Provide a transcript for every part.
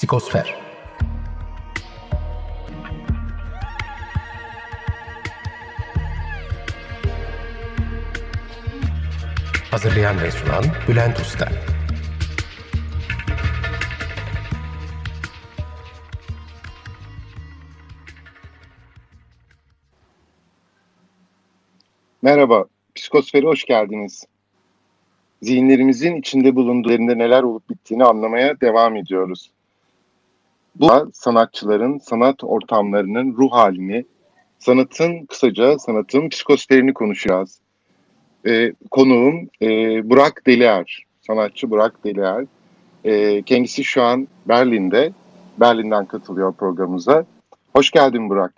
Psikosfer Hazırlayan ve sunan Bülent Usta Merhaba, Psikosfer'e hoş geldiniz. Zihinlerimizin içinde bulunduğu neler olup bittiğini anlamaya devam ediyoruz. Bu sanatçıların, sanat ortamlarının ruh halini, sanatın kısaca sanatın psikosferini konuşacağız. Ee, konuğum e, Burak Delier, sanatçı Burak Delier. Ee, kendisi şu an Berlin'de, Berlin'den katılıyor programımıza. Hoş geldin Burak.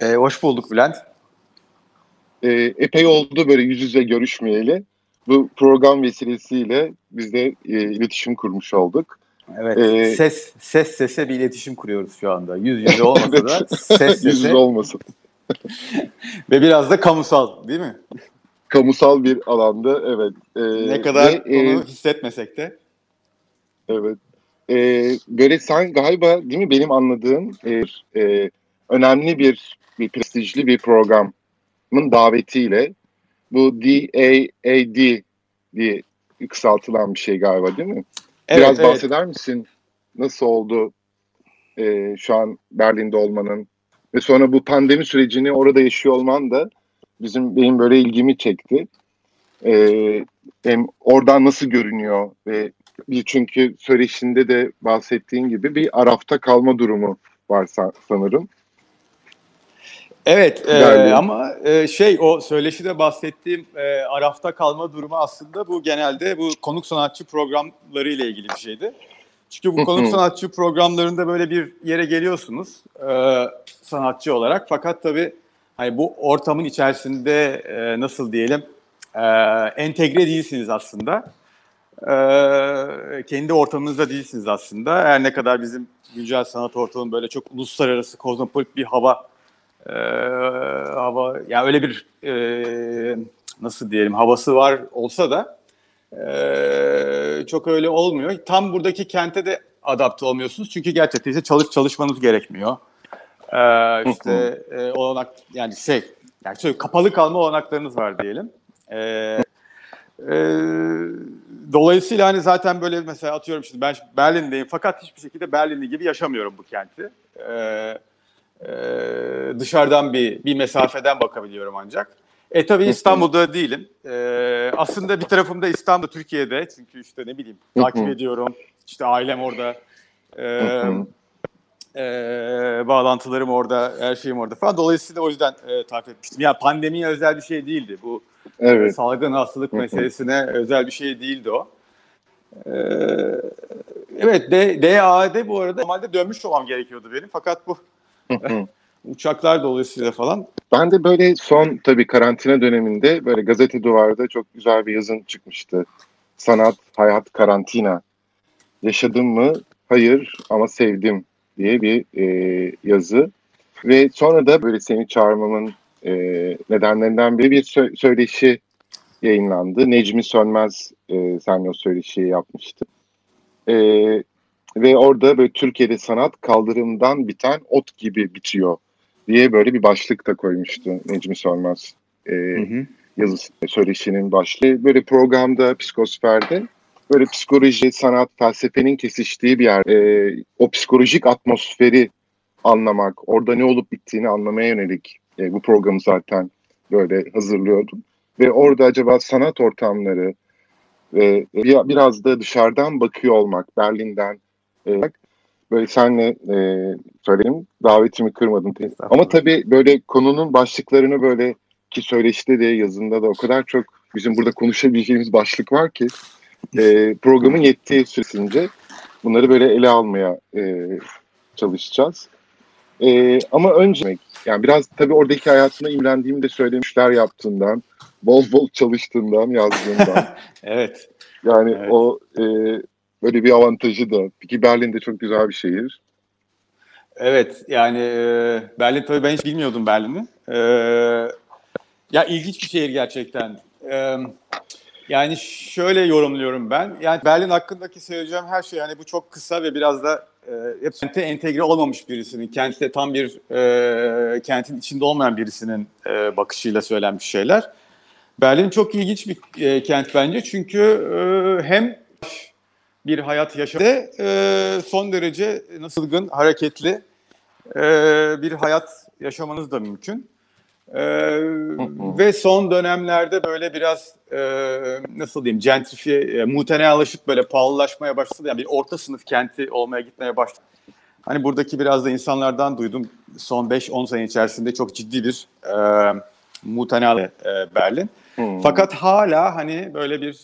Ee, hoş bulduk Bülent. Ee, epey oldu böyle yüz yüze görüşmeyeli. Bu program vesilesiyle biz de e, iletişim kurmuş olduk. Evet, ee, ses ses sese bir iletişim kuruyoruz şu anda. Yüz yüze olmasa da ses sese. Yüz yüze olmasın. ve biraz da kamusal değil mi? Kamusal bir alanda evet. Ee, ne kadar ve, onu e, hissetmesek de. Evet. Ee, böyle sen galiba değil mi benim anladığım e, e, önemli bir, bir prestijli bir programın davetiyle bu DAAD diye kısaltılan bir şey galiba değil mi? Evet, Biraz evet. bahseder misin? Nasıl oldu e, şu an Berlin'de olmanın ve sonra bu pandemi sürecini orada yaşıyor olman da bizim benim böyle ilgimi çekti. E, hem oradan nasıl görünüyor ve bir çünkü söyleşinde de bahsettiğin gibi bir arafta kalma durumu var sanırım. Evet e, ama e, şey o söyleşide bahsettiğim e, arafta kalma durumu aslında bu genelde bu konuk sanatçı programları ile ilgili bir şeydi. Çünkü bu konuk sanatçı programlarında böyle bir yere geliyorsunuz e, sanatçı olarak fakat tabii hani bu ortamın içerisinde e, nasıl diyelim e, entegre değilsiniz aslında. E, kendi ortamınızda değilsiniz aslında. Her ne kadar bizim güncel sanat ortamının böyle çok uluslararası kozmopolit bir hava e, hava yani öyle bir e, nasıl diyelim havası var olsa da e, çok öyle olmuyor. Tam buradaki kente de adapte olmuyorsunuz çünkü gerçekten işte çalış çalışmanız gerekmiyor. E, işte e, olanak yani şey yani şöyle kapalı kalma olanaklarınız var diyelim. E, e, dolayısıyla hani zaten böyle mesela atıyorum şimdi ben Berlin'deyim fakat hiçbir şekilde Berlinli gibi yaşamıyorum bu kenti. E, dışarıdan bir bir mesafeden bakabiliyorum ancak. E tabii İstanbul'da değilim. E, aslında bir tarafım da İstanbul, Türkiye'de. Çünkü işte ne bileyim takip ediyorum. İşte ailem orada. E, e, bağlantılarım orada, her şeyim orada falan. Dolayısıyla o yüzden e, takip etmiştim. Ya yani pandemiye özel bir şey değildi. Bu evet. e, salgın hastalık meselesine özel bir şey değildi o. Ee, evet, DAD bu arada normalde dönmüş olmam gerekiyordu benim. Fakat bu Uçaklar dolayısıyla falan. Ben de böyle son tabii karantina döneminde böyle gazete duvarda çok güzel bir yazın çıkmıştı. Sanat, hayat, karantina. Yaşadım mı? Hayır ama sevdim diye bir e, yazı. Ve sonra da böyle seni çağırmamın e, nedenlerinden biri bir sö- söyleşi yayınlandı. Necmi Sönmez e, senle o söyleşiyi yapmıştı. E, ve orada böyle Türkiye'de sanat kaldırımdan biten ot gibi bitiyor diye böyle bir başlık da koymuştu Necmi Sormaz e, hı hı. yazısı söyleşinin başlığı. Böyle programda, psikosferde böyle psikoloji, sanat, felsefenin kesiştiği bir yer. E, o psikolojik atmosferi anlamak, orada ne olup bittiğini anlamaya yönelik e, bu programı zaten böyle hazırlıyordum. Ve orada acaba sanat ortamları ve biraz da dışarıdan bakıyor olmak, Berlin'den e, böyle senle e, söyleyeyim davetimi kırmadın. Ama tabii böyle konunun başlıklarını böyle ki söyleşte de yazında da o kadar çok bizim burada konuşabileceğimiz başlık var ki e, programın yettiği süresince bunları böyle ele almaya e, çalışacağız. E, ama önce yani biraz tabii oradaki hayatına imrendiğimi de söylemişler yaptığından, bol bol çalıştığından, yazdığından. evet. Yani evet. o e, Böyle bir avantajı da. Peki Berlin de çok güzel bir şehir. Evet yani e, Berlin tabii ben hiç bilmiyordum Berlin'i. E, ya ilginç bir şehir gerçekten. E, yani şöyle yorumluyorum ben. Yani Berlin hakkındaki söyleyeceğim her şey yani bu çok kısa ve biraz da e, kente entegre olmamış birisinin, kentte tam bir e, kentin içinde olmayan birisinin e, bakışıyla söylenmiş şeyler. Berlin çok ilginç bir e, kent bence çünkü e, hem bir hayat yaşadı, e, son derece nasılgın, hareketli e, bir hayat yaşamanız da mümkün. Ee, ve son dönemlerde böyle biraz e, nasıl diyeyim gentrifiye, e, mutenayalaşıp böyle pahalılaşmaya başladı. Yani bir orta sınıf kenti olmaya gitmeye başladı. Hani buradaki biraz da insanlardan duydum son 5-10 sene içerisinde çok ciddi bir e, mutenalı e, Berlin. Hmm. Fakat hala hani böyle bir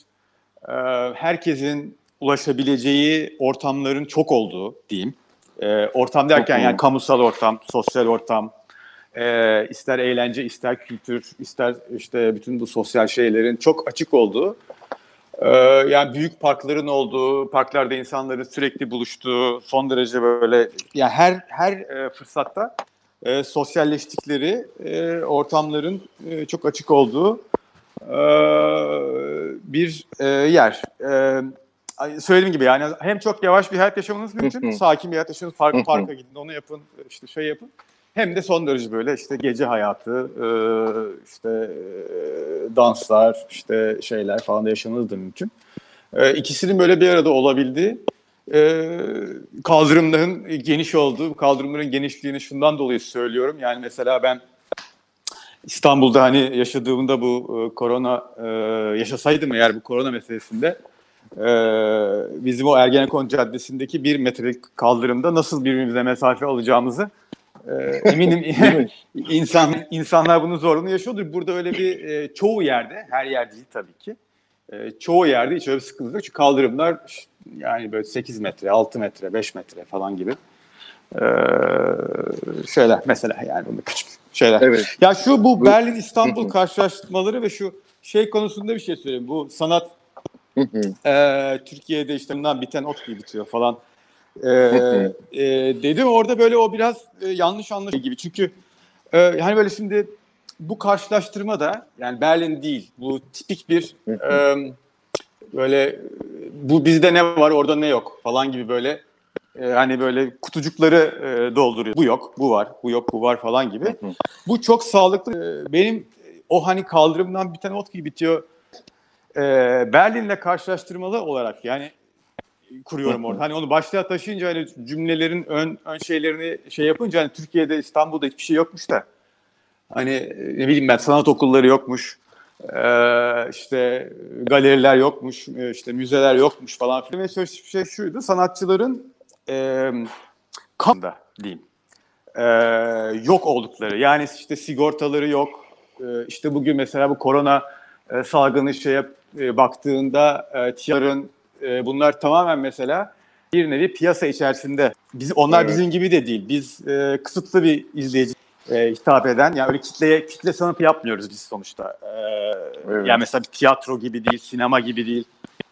e, herkesin ulaşabileceği ortamların çok olduğu diyeyim. E, ortam derken yani kamusal ortam, sosyal ortam, e, ister eğlence, ister kültür, ister işte bütün bu sosyal şeylerin çok açık olduğu, e, yani büyük parkların olduğu, parklarda insanların sürekli buluştuğu, son derece böyle yani her her e, fırsatta e, sosyalleştikleri e, ortamların e, çok açık olduğu e, bir e, yer. E, söylediğim gibi yani hem çok yavaş bir hayat yaşamanız mümkün, sakin bir hayat yaşamanız, parka parka gidin, onu yapın, işte şey yapın. Hem de son derece böyle işte gece hayatı, e, işte e, danslar, işte şeyler falan da yaşamanız da mümkün. E, ikisinin böyle bir arada olabildiği, kaldırımların geniş olduğu, kaldırımların genişliğini şundan dolayı söylüyorum. Yani mesela ben İstanbul'da hani yaşadığımda bu korona yaşasaydım eğer bu korona meselesinde bizim o Ergenekon Caddesi'ndeki bir metrelik kaldırımda nasıl birbirimize mesafe alacağımızı ee, eminim insan insanlar bunun zorluğunu yaşıyordur. Burada öyle bir e, çoğu yerde, her yer değil tabii ki. E, çoğu yerde hiç öyle bir sıkıntı yok. Çünkü kaldırımlar yani böyle 8 metre, 6 metre, 5 metre falan gibi. E, şeyler mesela yani bunu küçük şeyler. Evet. Ya şu bu Berlin İstanbul karşılaştırmaları ve şu şey konusunda bir şey söyleyeyim. Bu sanat e, Türkiye'de işte bundan biten ot gibi bitiyor falan e, e, dedim orada böyle o biraz e, yanlış anlaşılıyor gibi. Çünkü e, hani böyle şimdi bu karşılaştırma da yani Berlin değil bu tipik bir e, böyle bu bizde ne var orada ne yok falan gibi böyle e, hani böyle kutucukları e, dolduruyor. Bu yok, bu var, bu yok, bu var falan gibi. bu çok sağlıklı. E, benim o hani kaldırımdan biten ot gibi bitiyor. E, Berlin'le karşılaştırmalı olarak yani kuruyorum orada. Hani onu başlığa taşıyınca hani cümlelerin ön, ön şeylerini şey yapınca hani Türkiye'de İstanbul'da hiçbir şey yokmuş da hani ne bileyim ben sanat okulları yokmuş. Ee, işte galeriler yokmuş, işte müzeler yokmuş falan filan. Ve şey şuydu, sanatçıların e, kamda diyeyim. E, yok oldukları. Yani işte sigortaları yok. E, işte bugün mesela bu korona e, salgını şeye e, baktığında e, tiyatrın e, bunlar tamamen mesela bir nevi piyasa içerisinde. Biz onlar evet. bizim gibi de değil. Biz e, kısıtlı bir izleyici e, hitap eden yani öyle kitleye kitle sanatı yapmıyoruz biz sonuçta. E, evet. Yani mesela bir tiyatro gibi değil, sinema gibi değil.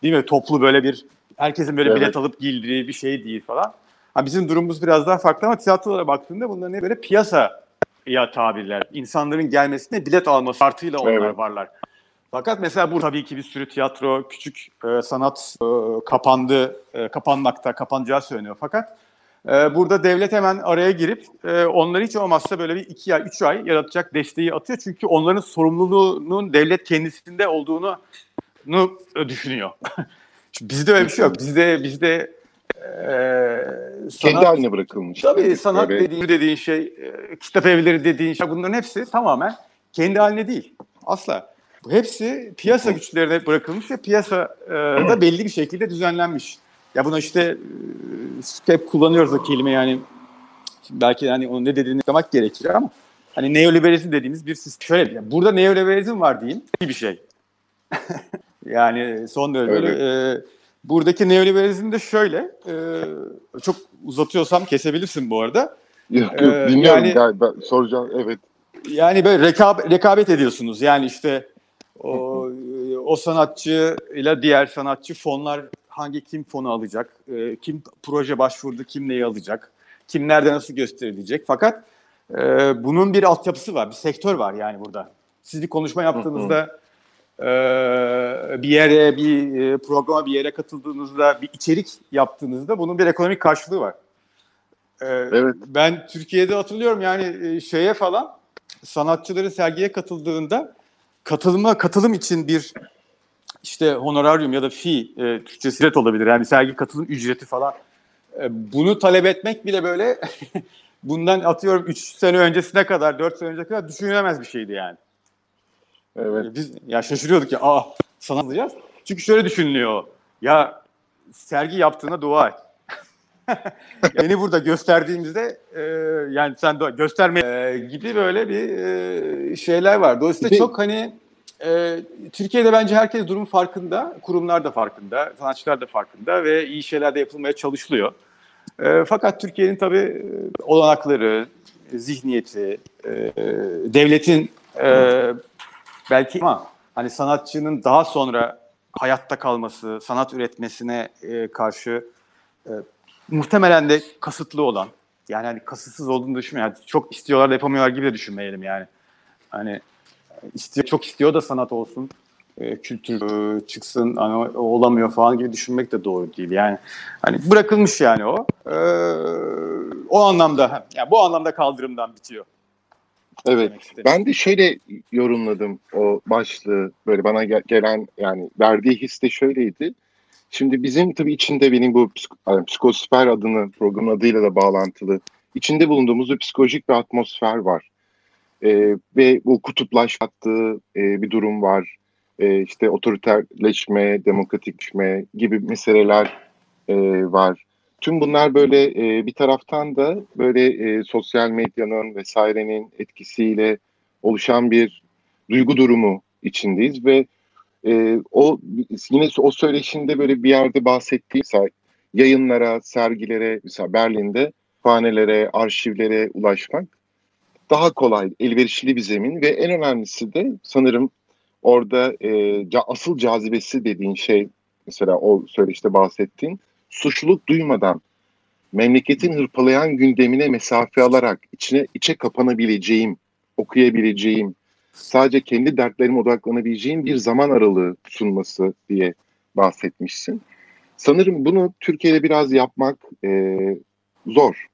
Değil mi? Toplu böyle bir herkesin böyle evet. bilet alıp girdiği bir şey değil falan. Ha, bizim durumumuz biraz daha farklı ama tiyatrolara baktığında bunlar ne böyle piyasa ya tabirler. İnsanların gelmesine bilet alma şartıyla onlar evet. varlar. Fakat mesela bu tabii ki bir sürü tiyatro, küçük e, sanat e, kapandı, e, kapanmakta, kapanacağı söyleniyor. Fakat e, burada devlet hemen araya girip e, onları hiç olmazsa böyle bir iki ay, üç ay yaratacak desteği atıyor. Çünkü onların sorumluluğunun devlet kendisinde olduğunu düşünüyor. bizde öyle bir şey yok. Bizde bizde e, sanat, kendi haline bırakılmış. Tabii sanat böyle. dediğin, dediğin şey, e, kitap evleri dediğin şey bunların hepsi tamamen kendi haline değil. Asla. Bu hepsi piyasa güçlerine bırakılmış ve piyasa e, da belli bir şekilde düzenlenmiş. Ya buna işte e, hep kullanıyoruz o kelime yani. Belki hani onun ne dediğini anlamak gerekir ama hani neoliberalizm dediğimiz bir sistem. Şöyle bir, burada neoliberalizm var diyeyim. Bir şey. yani son dönemde e, buradaki neoliberalizm de şöyle. E, çok uzatıyorsam kesebilirsin bu arada. Yok yok dinliyorum yani, galiba soracağım evet. Yani böyle rekab rekabet ediyorsunuz. Yani işte o, o sanatçı ile diğer sanatçı fonlar hangi kim fonu alacak, e, kim proje başvurdu, kim neyi alacak, kim nerede nasıl gösterilecek. Fakat e, bunun bir altyapısı var, bir sektör var yani burada. Siz bir konuşma yaptığınızda e, bir yere, bir e, programa, bir yere katıldığınızda, bir içerik yaptığınızda bunun bir ekonomik karşılığı var. Ee, Evet. Ben Türkiye'de hatırlıyorum yani e, şeye falan sanatçıların sergiye katıldığında katılma katılım için bir işte honoraryum ya da fee, e, Türkçe siret olabilir yani sergi katılım ücreti falan. E, bunu talep etmek bile böyle bundan atıyorum 3 sene öncesine kadar, 4 sene öncesine kadar düşünülemez bir şeydi yani. Evet. E, Biz ya şaşırıyorduk ya, aa sanat alacağız. Çünkü şöyle düşünülüyor. Ya sergi yaptığına dua et. Beni burada gösterdiğimizde e, yani sen de gösterme e, gibi böyle bir e, şeyler var. Dolayısıyla çok hani e, Türkiye'de bence herkes durum farkında, kurumlar da farkında, sanatçılar da farkında ve iyi şeyler de yapılmaya çalışılıyor. E, fakat Türkiye'nin tabii e, olanakları, zihniyeti, e, devletin e, belki ama hani sanatçının daha sonra hayatta kalması, sanat üretmesine e, karşı e, muhtemelen de kasıtlı olan yani hani kasıtsız olduğunu düşünmeyin. Yani çok istiyorlar da yapamıyorlar gibi de düşünmeyelim yani. Hani istiyor, çok istiyor da sanat olsun, e, kültür e, çıksın, hani olamıyor falan gibi düşünmek de doğru değil. Yani hani bırakılmış yani o. E, o anlamda, yani bu anlamda kaldırımdan bitiyor. Evet. Ben de şöyle yorumladım o başlığı. Böyle bana gel- gelen yani verdiği his de şöyleydi. Şimdi bizim tabii içinde benim bu psikosfer adını programın adıyla da bağlantılı. içinde bulunduğumuz bir psikolojik bir atmosfer var. Ee, ve bu kutuplaştığı e, bir durum var. Ee, işte otoriterleşme, demokratikleşme gibi meseleler e, var. Tüm bunlar böyle e, bir taraftan da böyle e, sosyal medyanın vesairenin etkisiyle oluşan bir duygu durumu içindeyiz ve e, o yine o söyleşinde böyle bir yerde bahsettiği yayınlara, sergilere, mesela Berlin'de kütüphanelere, arşivlere ulaşmak daha kolay, elverişli bir zemin ve en önemlisi de sanırım orada e, asıl cazibesi dediğin şey mesela o söyleşte bahsettiğin suçluluk duymadan memleketin hırpalayan gündemine mesafe alarak içine içe kapanabileceğim, okuyabileceğim, sadece kendi dertlerime odaklanabileceğim bir zaman aralığı sunması diye bahsetmişsin. Sanırım bunu Türkiye'de biraz yapmak e, zor.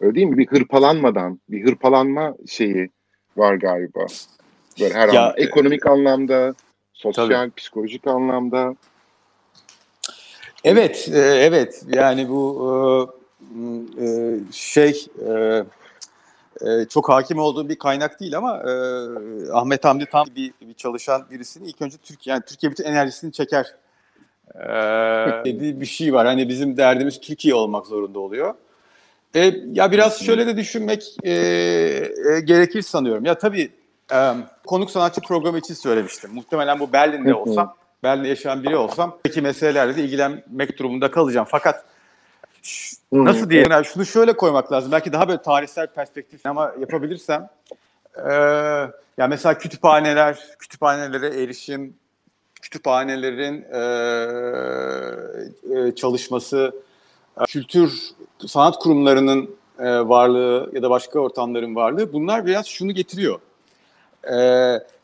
Öyle değil mi? Bir hırpalanmadan, bir hırpalanma şeyi var galiba. Böyle her Ya, anlamda. Ekonomik anlamda, sosyal, Tabii. psikolojik anlamda. Evet, e, evet. Yani bu e, e, şey e, e, çok hakim olduğum bir kaynak değil ama e, Ahmet Hamdi tam bir, bir çalışan birisinin ilk önce Türkiye yani Türkiye bütün enerjisini çeker e, dediği bir şey var. Hani bizim derdimiz Türkiye olmak zorunda oluyor. E, ya biraz şöyle de düşünmek e, e, gerekir sanıyorum. Ya tabii e, konuk sanatçı programı için söylemiştim. Muhtemelen bu Berlin'de olsam, Berlin'de yaşayan biri olsam peki meselelerle de ilgilenmek durumunda kalacağım. Fakat nasıl diyeyim? Yani şunu şöyle koymak lazım. Belki daha böyle tarihsel perspektif ama yapabilirsem. E, ya mesela kütüphaneler, kütüphanelere erişim, kütüphanelerin e, e, çalışması, kültür sanat kurumlarının e, varlığı ya da başka ortamların varlığı bunlar biraz şunu getiriyor. E,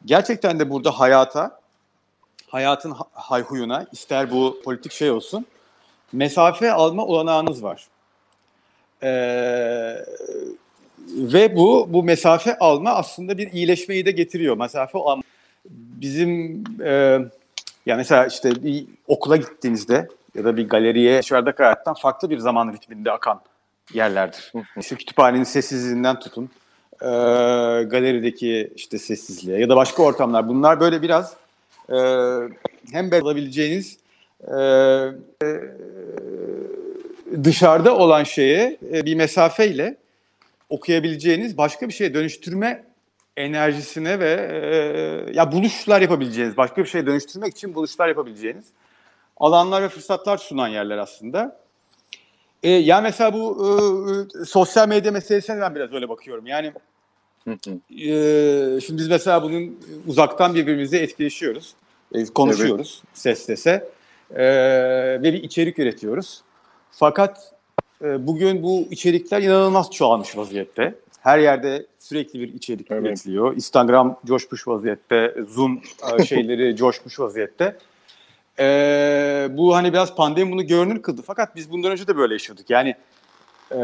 gerçekten de burada hayata, hayatın ha- hayhuyuna ister bu politik şey olsun mesafe alma olanağınız var. E, ve bu bu mesafe alma aslında bir iyileşmeyi de getiriyor. Mesafe alma bizim e, ya mesela işte bir okula gittiğinizde ya da bir galeriye dışarıdaki hayattan farklı bir zaman ritminde akan yerlerdir. İşte kütüphanenin sessizliğinden tutun, e, galerideki işte sessizliğe ya da başka ortamlar. Bunlar böyle biraz e, hem alabileceğiniz e, e, dışarıda olan şeye e, bir mesafeyle okuyabileceğiniz başka bir şeye dönüştürme enerjisine ve e, ya buluşlar yapabileceğiniz, başka bir şeye dönüştürmek için buluşlar yapabileceğiniz alanlar ve fırsatlar sunan yerler aslında. E, ya mesela bu e, sosyal medya meselesine ben biraz öyle bakıyorum. Yani e, şimdi biz mesela bunun uzaktan birbirimizle etkileşiyoruz, e, konuşuyoruz ses sese e, ve bir içerik üretiyoruz. Fakat e, bugün bu içerikler inanılmaz çoğalmış vaziyette. Her yerde sürekli bir içerik Evet. üretiliyor. Instagram coşmuş vaziyette, Zoom e, şeyleri coşmuş vaziyette. E, bu hani biraz pandemi bunu görünür kıldı. Fakat biz bundan önce de böyle yaşıyorduk. Yani e,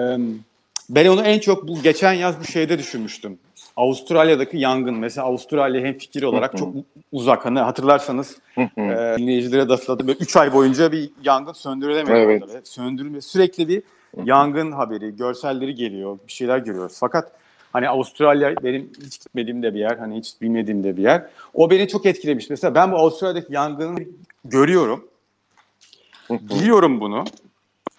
Ben onu en çok bu geçen yaz bir şeyde düşünmüştüm. Avustralya'daki yangın mesela Avustralya hem fikir olarak çok uzak. Hani hatırlarsanız e, dinleyicilere de hatırladım. 3 ay boyunca bir yangın söndürülemedi Evet. Söndürülme sürekli bir yangın haberi, görselleri geliyor, bir şeyler görüyoruz. Fakat hani Avustralya benim hiç gitmediğim de bir yer, hani hiç bilmediğim de bir yer. O beni çok etkilemiş. Mesela ben bu Avustralya'daki yangını görüyorum. Biliyorum bunu.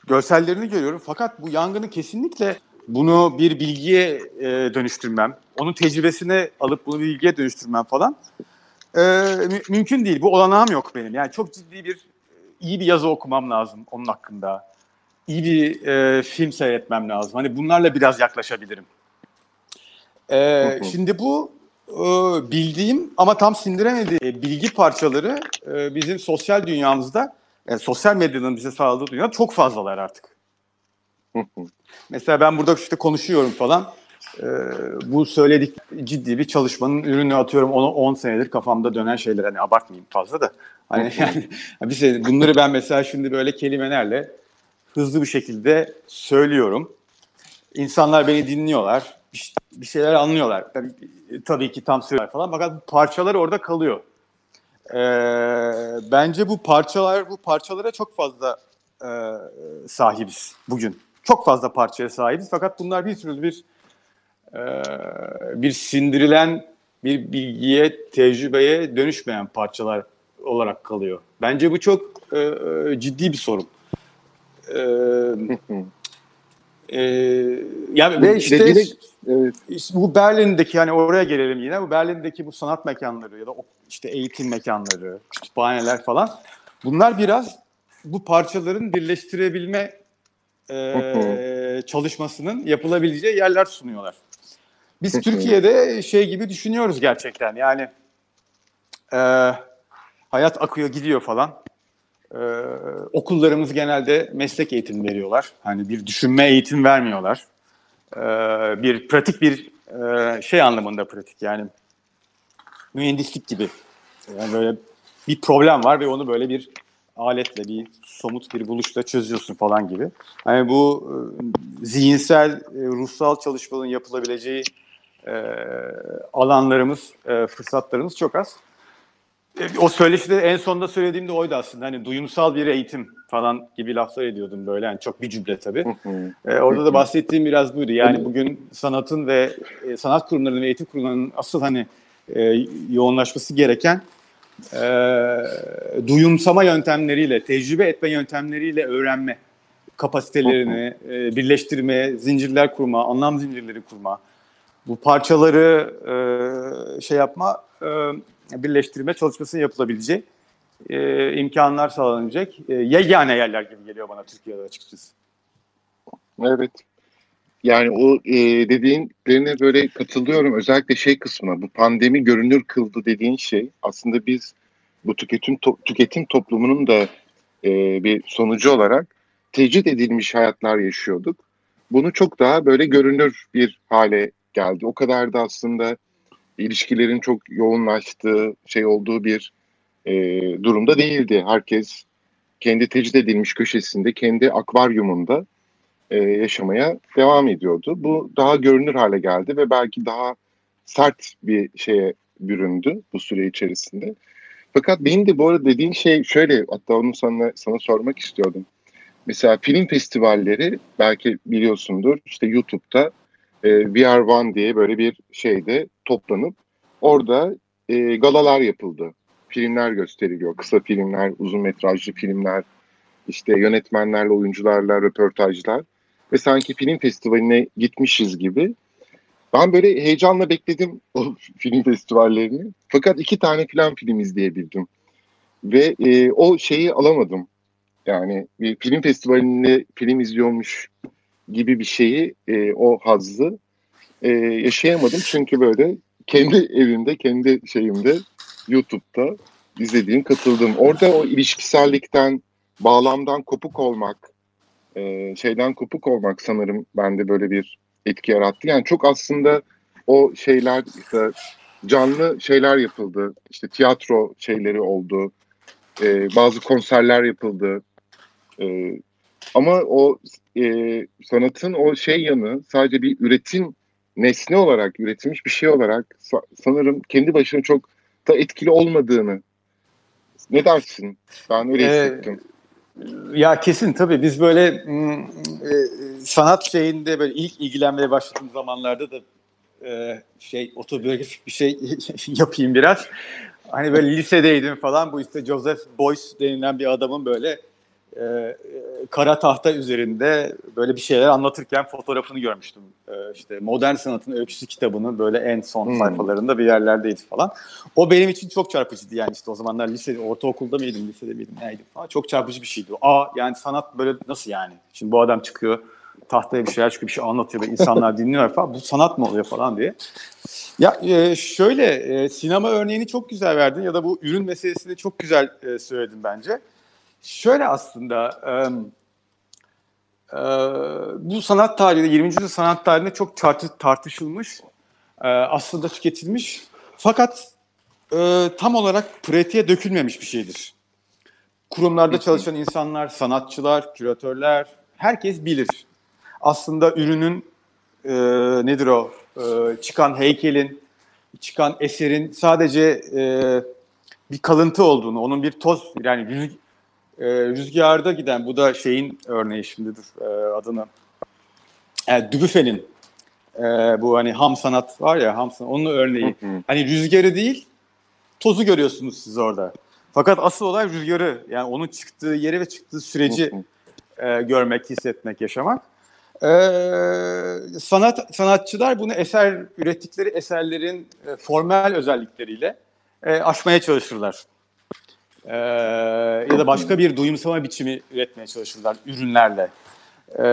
Görsellerini görüyorum. Fakat bu yangını kesinlikle bunu bir bilgiye e, dönüştürmem, onun tecrübesine alıp bunu bilgiye dönüştürmem falan e, mü- mümkün değil. Bu olanağım yok benim. Yani çok ciddi bir iyi bir yazı okumam lazım onun hakkında. İyi bir e, film seyretmem lazım. Hani bunlarla biraz yaklaşabilirim. E, şimdi bu e, bildiğim ama tam sindiremediğim e, bilgi parçaları e, bizim sosyal dünyamızda, e, sosyal medyanın bize sağladığı dünyada çok fazlalar artık. Mesela ben burada işte konuşuyorum falan. Ee, bu söyledik ciddi bir çalışmanın ürünü atıyorum onu 10 senedir kafamda dönen şeyler hani abartmayayım fazla da. Hani yani bir şey, bunları ben mesela şimdi böyle kelimelerle hızlı bir şekilde söylüyorum. İnsanlar beni dinliyorlar. bir- şeyler anlıyorlar. Tabii, tabii ki tam söylüyorlar falan fakat parçalar orada kalıyor. Ee, bence bu parçalar bu parçalara çok fazla e, sahibiz bugün. Çok fazla parçaya sahibiz fakat bunlar bir türlü bir e, bir sindirilen bir bilgiye, tecrübeye dönüşmeyen parçalar olarak kalıyor. Bence bu çok e, e, ciddi bir sorun. E, e, yani ve işte Dediğine- evet. bu Berlin'deki hani oraya gelelim yine. Bu Berlin'deki bu sanat mekanları ya da işte eğitim mekanları, kütüphaneler falan. Bunlar biraz bu parçaların birleştirebilme e, çalışmasının yapılabileceği yerler sunuyorlar. Biz Türkiye'de şey gibi düşünüyoruz gerçekten. Yani e, hayat akıyor gidiyor falan. E, okullarımız genelde meslek eğitimi veriyorlar. Hani bir düşünme eğitim vermiyorlar e, bir pratik bir e, şey anlamında pratik yani mühendislik gibi. Yani böyle bir problem var ve onu böyle bir aletle bir somut bir buluşla çözüyorsun falan gibi. Yani bu e, zihinsel, e, ruhsal çalışmaların yapılabileceği e, alanlarımız, e, fırsatlarımız çok az. E, O söyleşide en sonunda söylediğim de oydu aslında. Hani duyumsal bir eğitim falan gibi laflar ediyordum böyle. Yani çok bir cümle tabii. Ee, orada da bahsettiğim biraz buydu. Yani bugün sanatın ve e, sanat kurumlarının ve eğitim kurumlarının asıl hani e, yoğunlaşması gereken e, duyumsama yöntemleriyle, tecrübe etme yöntemleriyle öğrenme kapasitelerini e, birleştirme, zincirler kurma, anlam zincirleri kurma, bu parçaları e, şey yapma, e, birleştirme çalışmasının yapılabileceği e, imkanlar sağlanacak. E, yegane yerler gibi geliyor bana Türkiye'de açıkçası. Evet. Yani o e, dediğinlerine böyle katılıyorum. Özellikle şey kısmına bu pandemi görünür kıldı dediğin şey aslında biz bu tüketim to- tüketim toplumunun da e, bir sonucu olarak tecrit edilmiş hayatlar yaşıyorduk. Bunu çok daha böyle görünür bir hale geldi. O kadar da aslında ilişkilerin çok yoğunlaştığı şey olduğu bir e, durumda değildi. Herkes kendi tecrit edilmiş köşesinde, kendi akvaryumunda e, yaşamaya devam ediyordu. Bu daha görünür hale geldi ve belki daha sert bir şeye büründü bu süre içerisinde. Fakat benim de bu arada dediğin şey şöyle, hatta onu sana, sana sormak istiyordum. Mesela film festivalleri belki biliyorsundur işte YouTube'da e, VR One diye böyle bir şeyde toplanıp orada e, galalar yapıldı. Filmler gösteriliyor. Kısa filmler, uzun metrajlı filmler, işte yönetmenlerle, oyuncularla röportajlar ve sanki film festivaline gitmişiz gibi. Ben böyle heyecanla bekledim o film festivallerini. Fakat iki tane falan film izleyebildim. Ve e, o şeyi alamadım. Yani bir film festivalinde film izliyormuş gibi bir şeyi, e, o hazzı e, yaşayamadım. Çünkü böyle kendi evimde, kendi şeyimde, YouTube'da izlediğim, katıldım. Orada o ilişkisellikten, bağlamdan kopuk olmak, e, şeyden kopuk olmak sanırım bende böyle bir etki yarattı. Yani çok aslında o şeyler işte canlı şeyler yapıldı. İşte tiyatro şeyleri oldu. E, bazı konserler yapıldı. E, Ama o e, sanatın o şey yanı sadece bir üretim nesne olarak üretilmiş bir şey olarak sa- sanırım kendi başına çok da etkili olmadığını ne dersin? Ben öyle Ee, hissettim. Ya kesin tabii biz böyle mm, e, sanat şeyinde böyle ilk ilgilenmeye başladığım zamanlarda da e, şey otobiyografik bir şey yapayım biraz. Hani böyle lisedeydim falan bu işte Joseph Beuys denilen bir adamın böyle e, e, kara tahta üzerinde böyle bir şeyler anlatırken fotoğrafını görmüştüm. İşte Modern Sanatın Öyküsü kitabının böyle en son Hmm. sayfalarında bir yerlerdeydi falan. O benim için çok çarpıcıydı yani işte o zamanlar lise, ortaokulda mıydım, lisede miydim, neydim falan. Çok çarpıcı bir şeydi. Aa yani sanat böyle nasıl yani? Şimdi bu adam çıkıyor tahtaya bir şeyler çıkıyor, bir şey anlatıyor ve insanlar dinliyor falan. Bu sanat mı oluyor falan diye. Ya e, şöyle e, sinema örneğini çok güzel verdin ya da bu ürün meselesini çok güzel e, söyledin bence. Şöyle aslında e, e, bu sanat tarihinde 20. yüzyıl sanat tarihinde çok tartı, tartışılmış e, aslında tüketilmiş fakat e, tam olarak pratiğe dökülmemiş bir şeydir. Kurumlarda çalışan insanlar, sanatçılar, küratörler herkes bilir. Aslında ürünün e, nedir o e, çıkan heykelin, çıkan eserin sadece e, bir kalıntı olduğunu, onun bir toz yani e, rüzgarda giden bu da şeyin örneği şimdi dur e, adını e, Dubuffet'in e, bu hani ham sanat var ya ham sanat onun örneği. Hı hı. Hani rüzgarı değil tozu görüyorsunuz siz orada. Fakat asıl olay rüzgarı yani onun çıktığı yeri ve çıktığı süreci Hı e, görmek, hissetmek, yaşamak. E, sanat sanatçılar bunu eser ürettikleri eserlerin e, formel özellikleriyle e, aşmaya çalışırlar. E, ya da başka bir duyumsama biçimi üretmeye çalışırlar ürünlerle. E,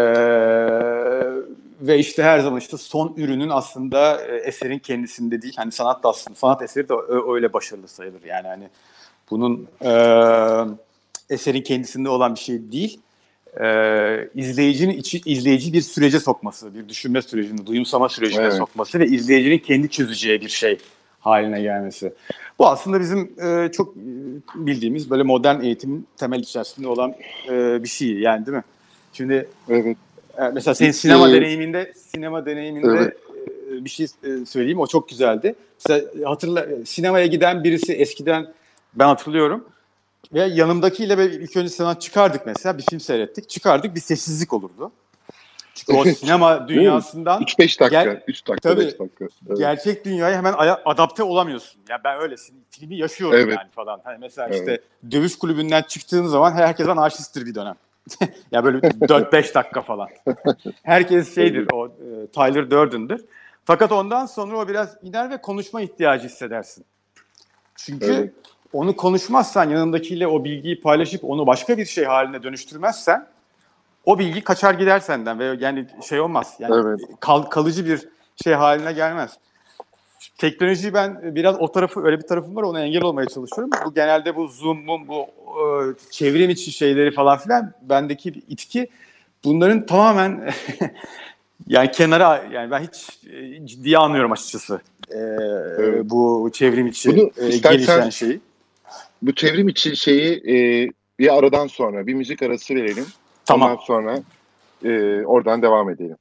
ve işte her zaman işte son ürünün aslında e, eserin kendisinde değil. Hani sanat da aslında sanat eseri de öyle başarılı sayılır. Yani hani bunun e, eserin kendisinde olan bir şey değil e, izleyicinin içi, izleyici bir sürece sokması, bir düşünme sürecine, duyumsama sürecine Evet. sokması ve izleyicinin kendi çözeceği bir şey haline gelmesi. Bu aslında bizim e, çok e, bildiğimiz böyle modern eğitimin temel içerisinde olan e, bir şey yani değil mi? Şimdi Evet. e, mesela senin sinema Ee, deneyiminde sinema deneyiminde Evet. e, bir şey e, söyleyeyim o çok güzeldi. Mesela hatırla sinemaya giden birisi eskiden ben hatırlıyorum ve yanımdakiyle böyle ilk önce sinema çıkardık mesela bir film seyrettik. Çıkardık bir sessizlik olurdu. Çünkü o sinema dünyasından 3-5 dakika. 3 dakika, Tabii. 5 dakika. Evet. gerçek dünyaya hemen adapte olamıyorsun. Ya ben öyle filmi yaşıyorum Evet. yani falan. Hani mesela Evet. işte dövüş kulübünden çıktığın zaman herkes anarşisttir bir dönem. ya böyle 4-5 dakika falan. Herkes şeydir o e, Tyler Durden'dır. Fakat ondan sonra o biraz iner ve konuşma ihtiyacı hissedersin. Çünkü Evet. onu konuşmazsan yanındakiyle o bilgiyi paylaşıp onu başka bir şey haline dönüştürmezsen o bilgi kaçar gider senden ve yani şey olmaz. Yani Evet. kal- kalıcı bir şey haline gelmez. Teknolojiyi ben biraz o tarafı öyle bir tarafım var ona engel olmaya çalışıyorum. Bu genelde bu Zoom'un bu e, çevrim içi şeyleri falan filan bendeki itki bunların tamamen yani kenara yani ben hiç e, ciddiye almıyorum açıkçası. E, Evet. bu çevrim içi Bunu e, gelişen şeyi. Bu çevrim içi şeyi e, bir aradan sonra bir müzik arası verelim. Tamam. Ondan sonra e, oradan devam edelim.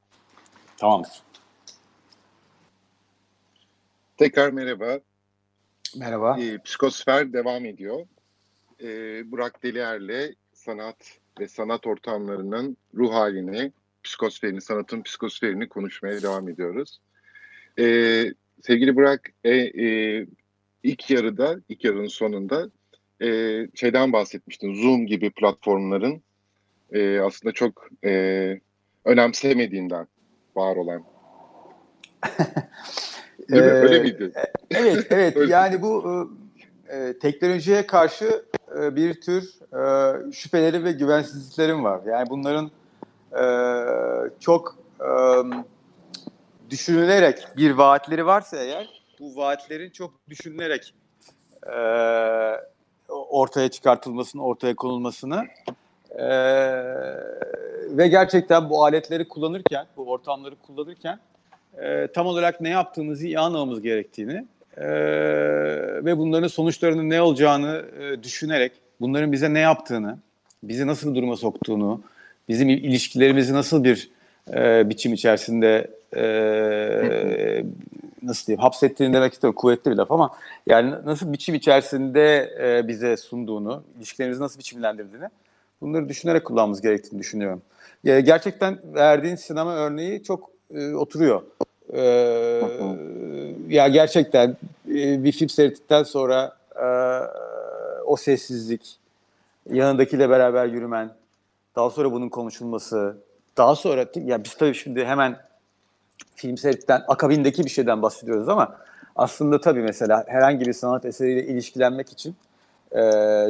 Tamamdır. Tekrar merhaba. Merhaba. E, Psikosfer devam ediyor. E, Burak Delier'le sanat ve sanat ortamlarının ruh halini, psikosferini, sanatın psikosferini konuşmaya devam ediyoruz. E, sevgili Burak, e, e, ilk yarıda, ilk yarının sonunda e, şeyden bahsetmiştin. Zoom gibi platformların e, aslında çok e, önemsemediğinden var olan. Mi? Ee, Öyle miydi? Evet, evet. Öyle. yani bu e, e, teknolojiye karşı e, bir tür e, şüpheleri ve güvensizliklerim var. Yani bunların e, çok e, düşünülerek bir vaatleri varsa eğer, bu vaatlerin çok düşünülerek e, ortaya çıkartılmasını, ortaya konulmasını e, ve gerçekten bu aletleri kullanırken, bu ortamları kullanırken e, tam olarak ne yaptığımızı iyi anlamamız gerektiğini e, ve bunların sonuçlarının ne olacağını e, düşünerek, bunların bize ne yaptığını, bizi nasıl duruma soktuğunu, bizim ilişkilerimizi nasıl bir e, biçim içerisinde e, nasıl diyeyim hapsettiğini demek istiyorum kuvvetli bir laf ama yani nasıl biçim içerisinde e, bize sunduğunu, ilişkilerimizi nasıl biçimlendirdiğini bunları düşünerek kullanmamız gerektiğini düşünüyorum. E, gerçekten verdiğin sinema örneği çok e, oturuyor. E, ya gerçekten e, bir film seyrettikten sonra e, o sessizlik, yanındakiyle beraber yürümen, daha sonra bunun konuşulması, daha sonra ya biz tabii şimdi hemen film seyrettikten akabindeki bir şeyden bahsediyoruz ama aslında tabii mesela herhangi bir sanat eseriyle ilişkilenmek için e,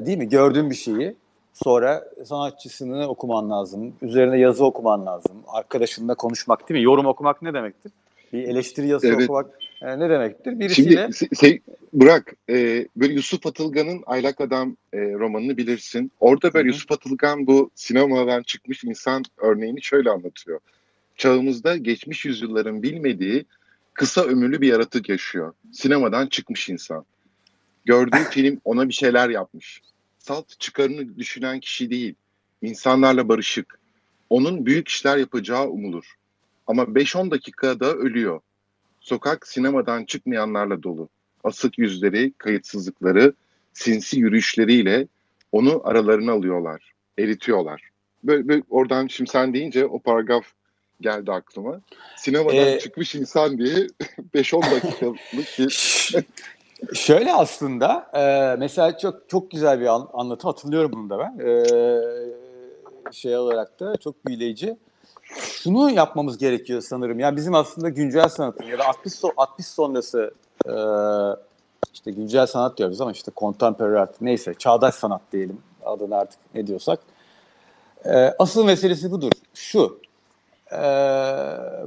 değil mi gördüğün bir şeyi sonra sanatçısını okuman lazım, üzerine yazı okuman lazım, arkadaşınla konuşmak değil mi? Yorum okumak ne demektir? Bir eleştiri yazısı evet. okumak e, ne demektir? Birisiyle... Şimdi şey, bırak e, böyle Yusuf Atılgan'ın Aylak Adam e, romanını bilirsin. Orada böyle Hı-hı. Yusuf Atılgan bu sinemadan çıkmış insan örneğini şöyle anlatıyor. Çağımızda geçmiş yüzyılların bilmediği kısa ömürlü bir yaratık yaşıyor. Sinemadan çıkmış insan. Gördüğü film ona bir şeyler yapmış. Salt çıkarını düşünen kişi değil. İnsanlarla barışık. Onun büyük işler yapacağı umulur. Ama 5-10 dakikada ölüyor. Sokak sinemadan çıkmayanlarla dolu. Asık yüzleri, kayıtsızlıkları, sinsi yürüyüşleriyle onu aralarına alıyorlar, eritiyorlar. Böyle, böyle oradan şimdi sen deyince o paragraf geldi aklıma. Sinemadan ee, çıkmış insan diye 5-10 dakikalık bir... Şöyle aslında e, mesela çok çok güzel bir an, anlatı hatırlıyorum bunu da ben. E, şey olarak da çok büyüleyici şunu yapmamız gerekiyor sanırım. Yani bizim aslında güncel sanatın ya da 60, so 60 sonrası e, işte güncel sanat diyoruz ama işte contemporary art neyse çağdaş sanat diyelim adını artık ne diyorsak. E, asıl meselesi budur. Şu e,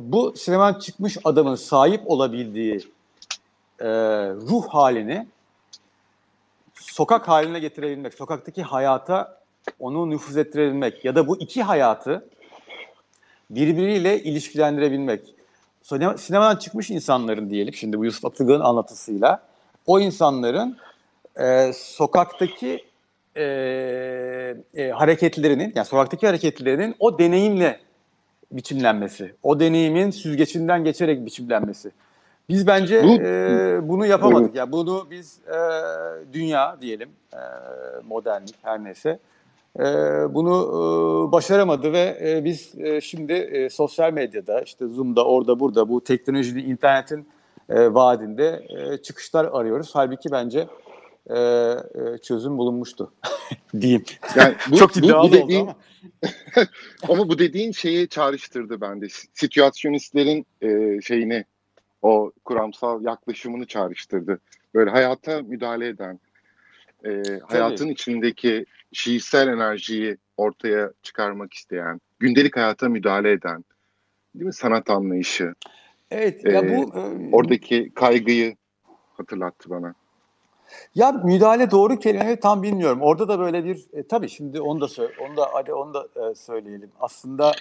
bu sinemadan çıkmış adamın sahip olabildiği e, ruh halini sokak haline getirebilmek, sokaktaki hayata onu nüfuz ettirebilmek ya da bu iki hayatı birbiriyle ilişkilendirebilmek. Sinema, sinemadan çıkmış insanların diyelim şimdi bu Yusuf Atılgan'ın anlatısıyla o insanların e, sokaktaki e, e, hareketlerinin yani sokaktaki hareketlerinin o deneyimle biçimlenmesi, o deneyimin süzgecinden geçerek biçimlenmesi. Biz bence bu, e, bunu yapamadık. Evet. Yani bunu biz e, dünya diyelim, e, modernlik her neyse e, bunu e, başaramadı ve e, biz e, şimdi e, sosyal medyada işte Zoom'da orada burada bu teknolojinin internetin e, vaadinde e, çıkışlar arıyoruz. Halbuki bence e, e, çözüm bulunmuştu diyeyim. Yani bu, Çok bu, bu dediğin, oldu ama. ama bu dediğin şeyi çağrıştırdı bende. Situasyonistlerin e, şeyini o kuramsal yaklaşımını çağrıştırdı. Böyle hayata müdahale eden, e, hayatın içindeki şiirsel enerjiyi ortaya çıkarmak isteyen, gündelik hayata müdahale eden, değil mi sanat anlayışı? Evet, ya bu e, oradaki kaygıyı hatırlattı bana. Ya müdahale doğru kelime tam bilmiyorum. Orada da böyle bir e, tabii şimdi onu da söyle, onu da hadi onu da e, söyleyelim. Aslında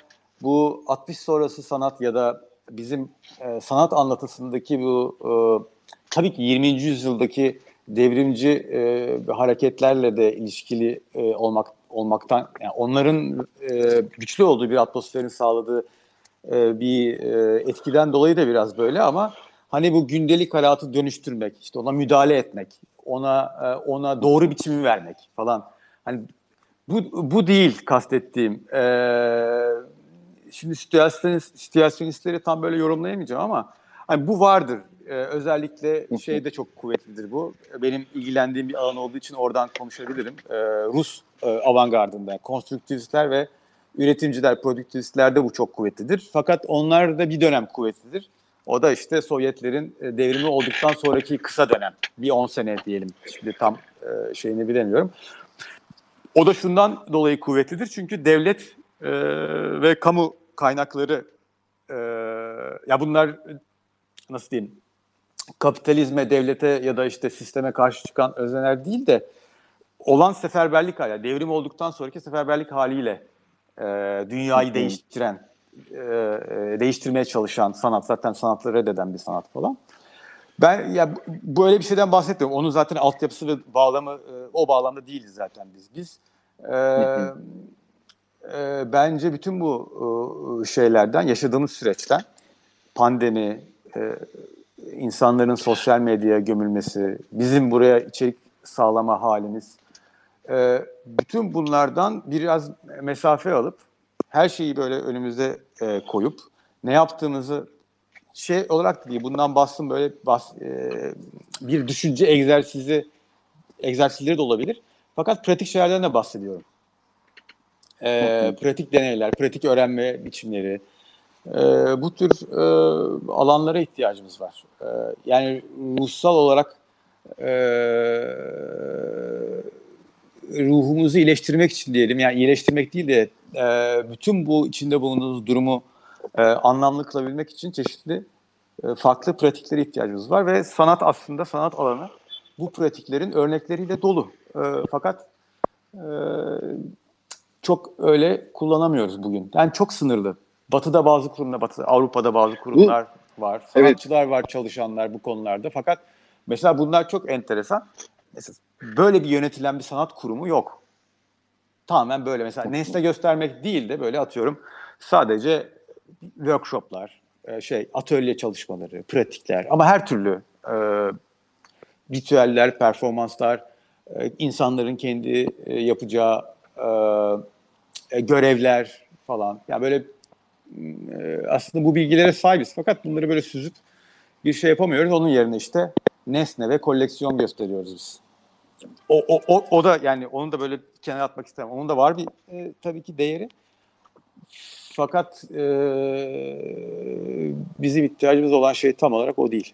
bu 60 sonrası sanat ya da bizim e, sanat anlatısındaki bu e, tabii ki 20. yüzyıldaki devrimci e, hareketlerle de ilişkili e, olmak olmaktan yani onların e, güçlü olduğu bir atmosferin sağladığı e, bir e, etkiden dolayı da biraz böyle ama hani bu gündelik hayatı dönüştürmek, işte ona müdahale etmek, ona e, ona doğru biçimi vermek falan. Hani bu bu değil kastettiğim. E, şimdi situasyonist, situasyonistleri tam böyle yorumlayamayacağım ama hani bu vardır. Ee, özellikle şeyde çok kuvvetlidir bu. Benim ilgilendiğim bir alan olduğu için oradan konuşabilirim. Ee, Rus e, avantgardında konstruktivistler ve üretimciler, produktivistlerde bu çok kuvvetlidir. Fakat onlar da bir dönem kuvvetlidir. O da işte Sovyetlerin e, devrimi olduktan sonraki kısa dönem. Bir 10 sene diyelim. Şimdi tam e, şeyini bilemiyorum. O da şundan dolayı kuvvetlidir. Çünkü devlet e, ve kamu kaynakları e, ya bunlar nasıl diyeyim kapitalizme, devlete ya da işte sisteme karşı çıkan özneler değil de olan seferberlik hali, devrim olduktan sonraki seferberlik haliyle e, dünyayı değiştiren, e, e, değiştirmeye çalışan sanat, zaten sanatları reddeden bir sanat falan. Ben ya böyle bir şeyden bahsetmiyorum. Onun zaten altyapısı ve bağlamı e, o bağlamda değiliz zaten biz. Biz e, e, bence bütün bu e, şeylerden, yaşadığımız süreçten, pandemi, e, insanların sosyal medyaya gömülmesi, bizim buraya içerik sağlama halimiz, e, bütün bunlardan biraz mesafe alıp her şeyi böyle önümüze e, koyup ne yaptığımızı şey olarak değil, bundan bastım böyle bas, e, bir düşünce egzersizi egzersizleri de olabilir. Fakat pratik şeylerden de bahsediyorum. E, pratik deneyler, pratik öğrenme biçimleri, e, bu tür e, alanlara ihtiyacımız var. E, yani ruhsal olarak e, ruhumuzu iyileştirmek için diyelim, yani iyileştirmek değil de e, bütün bu içinde bulunduğumuz durumu e, anlamlı kılabilmek için çeşitli e, farklı pratiklere ihtiyacımız var ve sanat aslında sanat alanı bu pratiklerin örnekleriyle dolu. E, fakat e, çok öyle kullanamıyoruz bugün. Yani çok sınırlı. Batı'da bazı kurumlar, Batı, Avrupa'da bazı kurumlar bu, var. Sanatçılar evet. var, çalışanlar bu konularda. Fakat mesela bunlar çok enteresan. Mesela böyle bir yönetilen bir sanat kurumu yok. Tamamen böyle mesela nesne göstermek değil de böyle atıyorum sadece workshoplar, e, şey atölye çalışmaları, pratikler ama her türlü e, ritüeller, performanslar, e, insanların kendi e, yapacağı e, e, görevler falan. Yani böyle e, aslında bu bilgilere sahibiz fakat bunları böyle süzüp bir şey yapamıyoruz. Onun yerine işte nesne ve koleksiyon gösteriyoruz biz. O, o, o, o da yani onu da böyle kenara atmak istemem. Onun da var bir e, tabii ki değeri. Fakat e, bizim ihtiyacımız olan şey tam olarak o değil.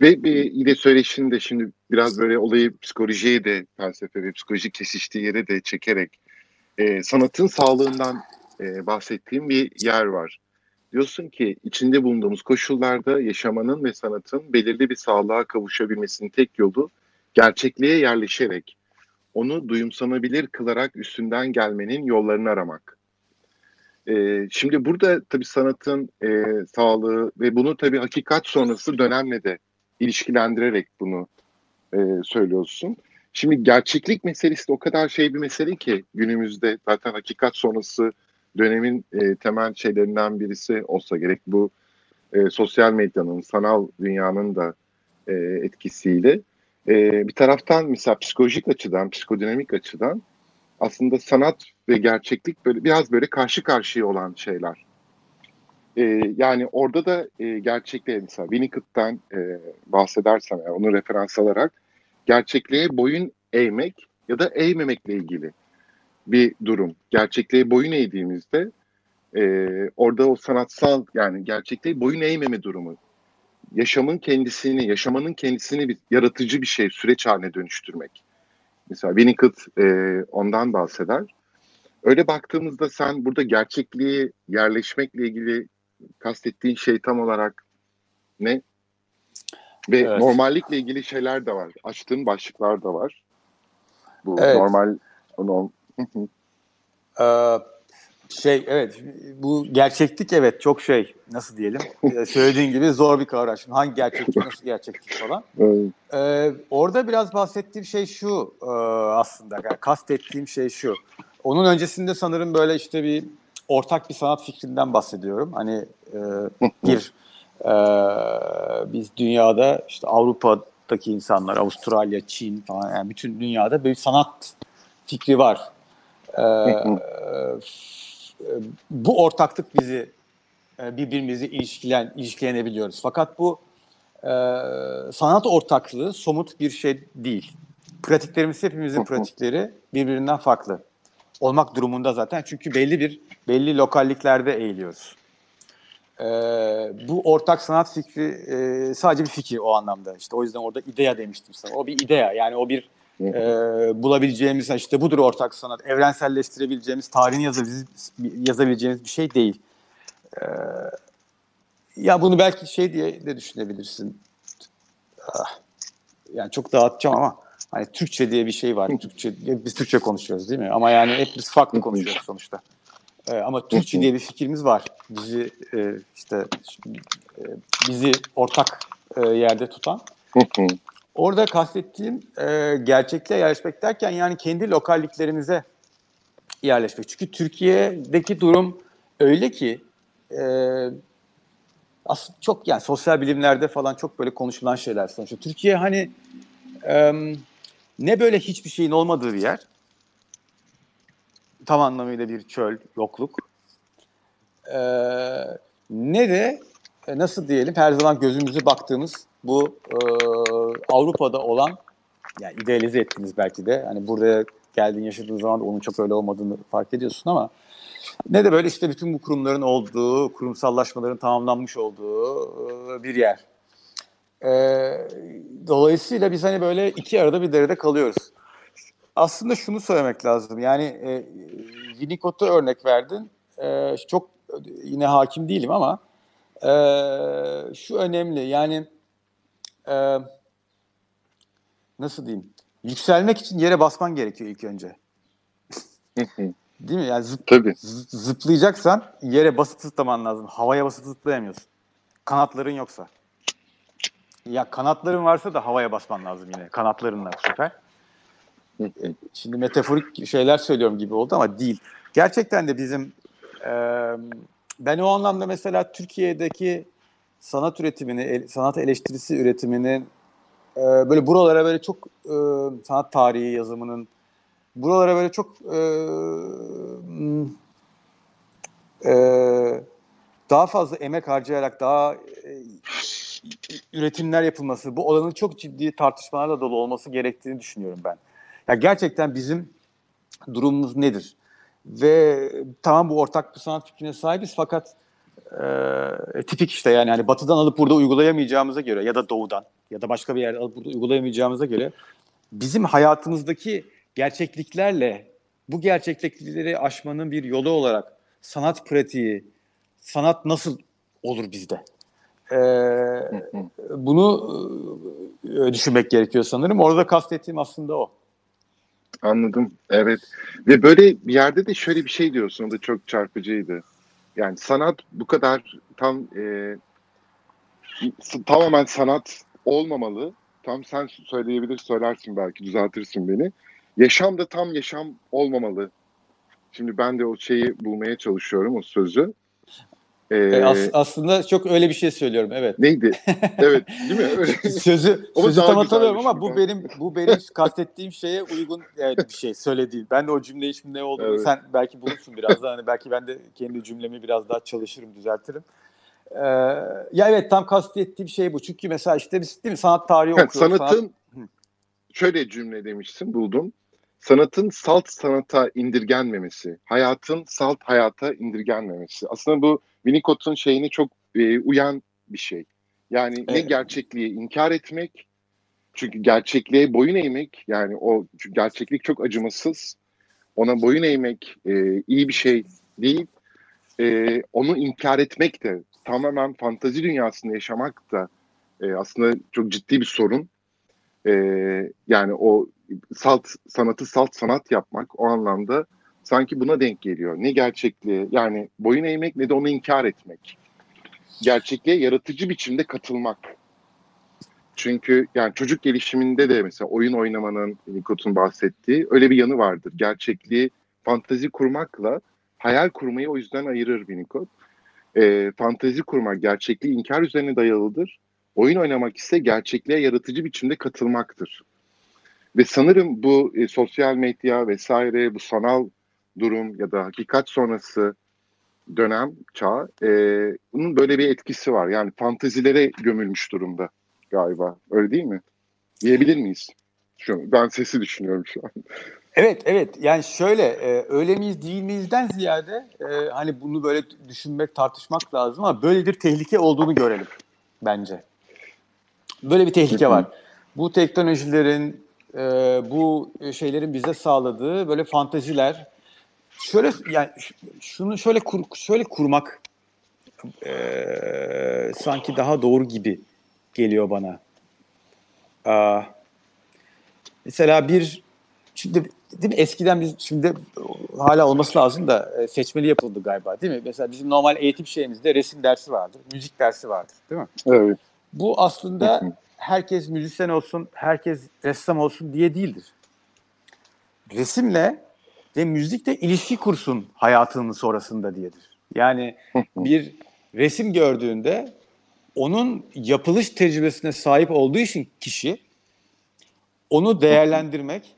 Ve bir yine söyleşinde şimdi biraz böyle olayı psikolojiye de felsefe ve psikolojik kesiştiği yere de çekerek e, sanatın sağlığından e, bahsettiğim bir yer var. Diyorsun ki içinde bulunduğumuz koşullarda yaşamanın ve sanatın belirli bir sağlığa kavuşabilmesinin tek yolu gerçekliğe yerleşerek onu duyumsanabilir kılarak üstünden gelmenin yollarını aramak. Ee, şimdi burada tabii sanatın e, sağlığı ve bunu tabii hakikat sonrası dönemle de ilişkilendirerek bunu e, söylüyorsun. Şimdi gerçeklik meselesi de o kadar şey bir mesele ki günümüzde zaten hakikat sonrası dönemin e, temel şeylerinden birisi olsa gerek bu e, sosyal medyanın, sanal dünyanın da e, etkisiyle. E, bir taraftan mesela psikolojik açıdan, psikodinamik açıdan aslında sanat ve gerçeklik böyle biraz böyle karşı karşıya olan şeyler. E, yani orada da e, gerçekliğe mesela Winnicott'tan e, bahsedersem yani onu referans alarak gerçekliğe boyun eğmek ya da eğmemekle ilgili bir durum. Gerçekliğe boyun eğdiğimizde e, orada o sanatsal yani gerçekliğe boyun eğmeme durumu. Yaşamın kendisini, yaşamanın kendisini bir yaratıcı bir şey, süreç haline dönüştürmek. Mesela Winnicott e, ondan bahseder. Öyle baktığımızda sen burada gerçekliği yerleşmekle ilgili kastettiğin şey tam olarak ne? Ve evet. normallikle ilgili şeyler de var. Açtığın başlıklar da var. Bu evet. normal norm, ee, şey evet bu gerçeklik evet çok şey nasıl diyelim ee, söylediğin gibi zor bir kavram. Şimdi hangi gerçeklik nasıl gerçeklik falan. Evet. Ee, orada biraz bahsettiğim şey şu e, aslında yani kastettiğim şey şu. Onun öncesinde sanırım böyle işte bir ortak bir sanat fikrinden bahsediyorum. Hani e, bir e, biz dünyada işte Avrupa'daki insanlar, Avustralya, Çin falan yani bütün dünyada bir sanat fikri var. Ee, bu ortaklık bizi e, birbirimizi ilişkilen, ilişkilenebiliyoruz. Fakat bu e, sanat ortaklığı somut bir şey değil. Pratiklerimiz hepimizin pratikleri birbirinden farklı olmak durumunda zaten çünkü belli bir belli lokalliklerde eğiliyoruz. Ee, bu ortak sanat fikri e, sadece bir fikir o anlamda. İşte o yüzden orada idea demiştim sana. O bir idea yani o bir e, bulabileceğimiz işte budur ortak sanat, evrenselleştirebileceğimiz, tarihini yazabileceğimiz, yazabileceğimiz bir şey değil. E, ya bunu belki şey diye de düşünebilirsin. Ah, yani çok dağıtacağım ama hani Türkçe diye bir şey var. Türkçe biz Türkçe konuşuyoruz değil mi? Ama yani hep biz farklı konuşuyoruz sonuçta. E, ama Türkçe diye bir fikrimiz var. Bizi e, işte e, bizi ortak e, yerde tutan. Orada kastettiğim e, gerçekliğe yerleşmek derken yani kendi lokalliklerimize yerleşmek. Çünkü Türkiye'deki durum öyle ki e, aslında çok yani sosyal bilimlerde falan çok böyle konuşulan şeyler sonuçta. Türkiye hani e, ne böyle hiçbir şeyin olmadığı bir yer. Tam anlamıyla bir çöl, yokluk. E, ne de e, nasıl diyelim her zaman gözümüzü baktığımız bu e, Avrupa'da olan yani idealize ettiniz belki de. Hani burada geldiğin yaşadığın zaman onun çok öyle olmadığını fark ediyorsun ama ne de böyle işte bütün bu kurumların olduğu, kurumsallaşmaların tamamlanmış olduğu e, bir yer. E, dolayısıyla biz hani böyle iki arada bir derede kalıyoruz. Aslında şunu söylemek lazım. Yani e, Winnicott'a örnek verdin. E, çok yine hakim değilim ama e, şu önemli. Yani e, nasıl diyeyim? Yükselmek için yere basman gerekiyor ilk önce. Değil mi? Yani zıp, Tabii. zıplayacaksan yere basıp zıplaman lazım. Havaya basıp zıplayamıyorsun. Kanatların yoksa. Ya kanatların varsa da havaya basman lazım yine. Kanatlarınla bu sefer. Şimdi metaforik şeyler söylüyorum gibi oldu ama değil. Gerçekten de bizim e, ben o anlamda mesela Türkiye'deki sanat üretimini, sanat eleştirisi üretiminin e, böyle buralara böyle çok e, sanat tarihi yazımının buralara böyle çok e, e, daha fazla emek harcayarak daha e, üretimler yapılması, bu olanın çok ciddi tartışmalarla dolu olması gerektiğini düşünüyorum ben. Ya gerçekten bizim durumumuz nedir? Ve tamam bu ortak bir sanat fikrine sahibiz fakat e, tipik işte yani hani batıdan alıp burada uygulayamayacağımıza göre ya da doğudan ya da başka bir yerde alıp burada uygulayamayacağımıza göre bizim hayatımızdaki gerçekliklerle bu gerçeklikleri aşmanın bir yolu olarak sanat pratiği, sanat nasıl olur bizde? Ee, bunu düşünmek gerekiyor sanırım. Orada kastettiğim aslında o. Anladım. Evet. Ve böyle bir yerde de şöyle bir şey diyorsun. O da çok çarpıcıydı. Yani sanat bu kadar tam e, tamamen sanat olmamalı. Tam sen söyleyebilir, söylersin belki, düzeltirsin beni. Yaşam da tam yaşam olmamalı. Şimdi ben de o şeyi bulmaya çalışıyorum, o sözü. Ee, e, as- aslında çok öyle bir şey söylüyorum, evet. Neydi? Evet, değil mi? Öyle. sözü sözü tam hatırlamıyorum ama bu benim bu benim kastettiğim şeye uygun yani bir şey söylediğim. Ben de o cümleyi şimdi ne olduğunu evet. sen belki bulursun biraz daha. Hani belki ben de kendi cümlemi biraz daha çalışırım, düzeltirim. Ee, ya evet tam kastettiğim şey bu. Çünkü mesela işte biz değil mi sanat tarihi yani okuyoruz. Sanatın sanat... şöyle cümle demişsin buldum. Sanatın salt sanata indirgenmemesi, hayatın salt hayata indirgenmemesi. Aslında bu Winnicott'un şeyini çok e, uyan bir şey. Yani evet. ne gerçekliği inkar etmek, çünkü gerçekliğe boyun eğmek, yani o gerçeklik çok acımasız. Ona boyun eğmek e, iyi bir şey değil. E, onu inkar etmek de tamamen fantazi dünyasında yaşamak da e, aslında çok ciddi bir sorun. E, yani o salt sanatı salt sanat yapmak o anlamda sanki buna denk geliyor. Ne gerçekliğe yani boyun eğmek ne de onu inkar etmek. Gerçekliğe yaratıcı biçimde katılmak. Çünkü yani çocuk gelişiminde de mesela oyun oynamanın Nikot'un bahsettiği öyle bir yanı vardır. Gerçekliği fantazi kurmakla hayal kurmayı o yüzden ayırır Winnicott. E, fantezi kurmak gerçekliği inkar üzerine dayalıdır. Oyun oynamak ise gerçekliğe yaratıcı biçimde katılmaktır. Ve sanırım bu e, sosyal medya vesaire bu sanal durum ya da hakikat sonrası dönem, çağ e, bunun böyle bir etkisi var. Yani fantezilere gömülmüş durumda galiba. Öyle değil mi? Diyebilir miyiz? Şu, ben sesi düşünüyorum şu an. Evet, evet. Yani şöyle, e, öyle miyiz değil miyizden ziyade e, hani bunu böyle düşünmek, tartışmak lazım ama böyle bir tehlike olduğunu görelim bence. Böyle bir tehlike var. Bu teknolojilerin, e, bu şeylerin bize sağladığı böyle fantaziler, şöyle yani şunu şöyle kur, şöyle kurmak e, sanki daha doğru gibi geliyor bana. Aa, mesela bir şimdi değil mi eskiden biz şimdi hala olması lazım da e, seçmeli yapıldı galiba değil mi? Mesela bizim normal eğitim şeyimizde resim dersi vardır, müzik dersi vardır değil mi? Evet. Bu aslında herkes müzisyen olsun, herkes ressam olsun diye değildir. Resimle ve müzik de ilişki kursun hayatının sonrasında diyedir. Yani bir resim gördüğünde onun yapılış tecrübesine sahip olduğu için kişi onu değerlendirmek,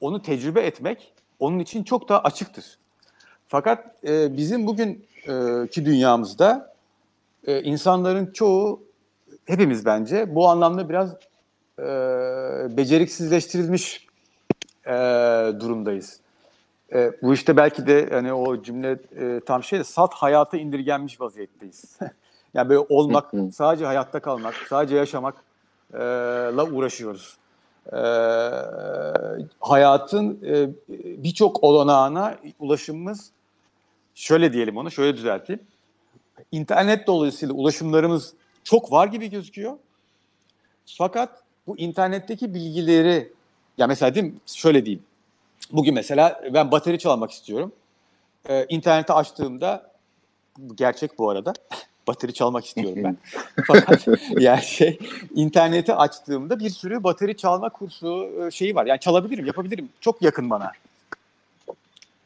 onu tecrübe etmek onun için çok daha açıktır. Fakat e, bizim bugünkü dünyamızda e, insanların çoğu, hepimiz bence bu anlamda biraz e, beceriksizleştirilmiş e, durumdayız. E, bu işte belki de hani o cümle e, tam şey de salt hayata indirgenmiş vaziyetteyiz. yani böyle olmak, sadece hayatta kalmak, sadece yaşamakla uğraşıyoruz. E, hayatın e, birçok olanağına ulaşımımız şöyle diyelim onu, şöyle düzelteyim. İnternet dolayısıyla ulaşımlarımız çok var gibi gözüküyor. Fakat bu internetteki bilgileri ya mesela diyeyim, şöyle diyeyim. Bugün mesela ben bateri çalmak istiyorum. Ee, interneti açtığımda gerçek bu arada. bateri çalmak istiyorum ben. Fakat yani şey interneti açtığımda bir sürü bateri çalma kursu e, şeyi var. Yani çalabilirim, yapabilirim. Çok yakın bana.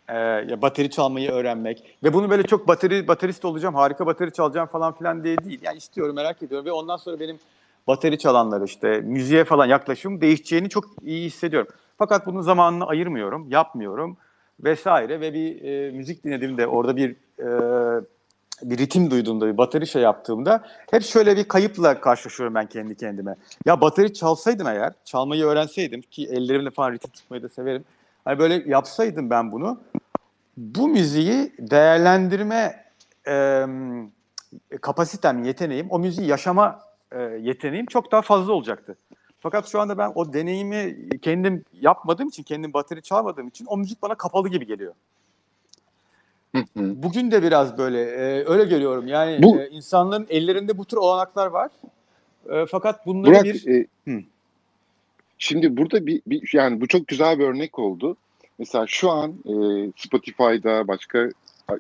Ee, ya bateri çalmayı öğrenmek ve bunu böyle çok bateri baterist olacağım, harika bateri çalacağım falan filan diye değil. Yani istiyorum, merak ediyorum ve ondan sonra benim bateri çalanlar işte müziğe falan yaklaşım değişeceğini çok iyi hissediyorum. Fakat bunun zamanını ayırmıyorum, yapmıyorum vesaire ve bir e, müzik dinlediğimde orada bir e, bir ritim duyduğumda, bir bateri şey yaptığımda hep şöyle bir kayıpla karşılaşıyorum ben kendi kendime. Ya bateri çalsaydım eğer, çalmayı öğrenseydim ki ellerimle falan ritim tutmayı da severim. Hani böyle yapsaydım ben bunu, bu müziği değerlendirme e, kapasitem, yeteneğim, o müziği yaşama e, yeteneğim çok daha fazla olacaktı. Fakat şu anda ben o deneyimi kendim yapmadığım için, kendim bateri çalmadığım için o müzik bana kapalı gibi geliyor. Bugün de biraz böyle e, öyle görüyorum. Yani Bu- e, insanların ellerinde bu tür olanaklar var. E, fakat bunları Burak, bir e, Hı. Şimdi burada bir, bir yani bu çok güzel bir örnek oldu. Mesela şu an e, Spotify'da başka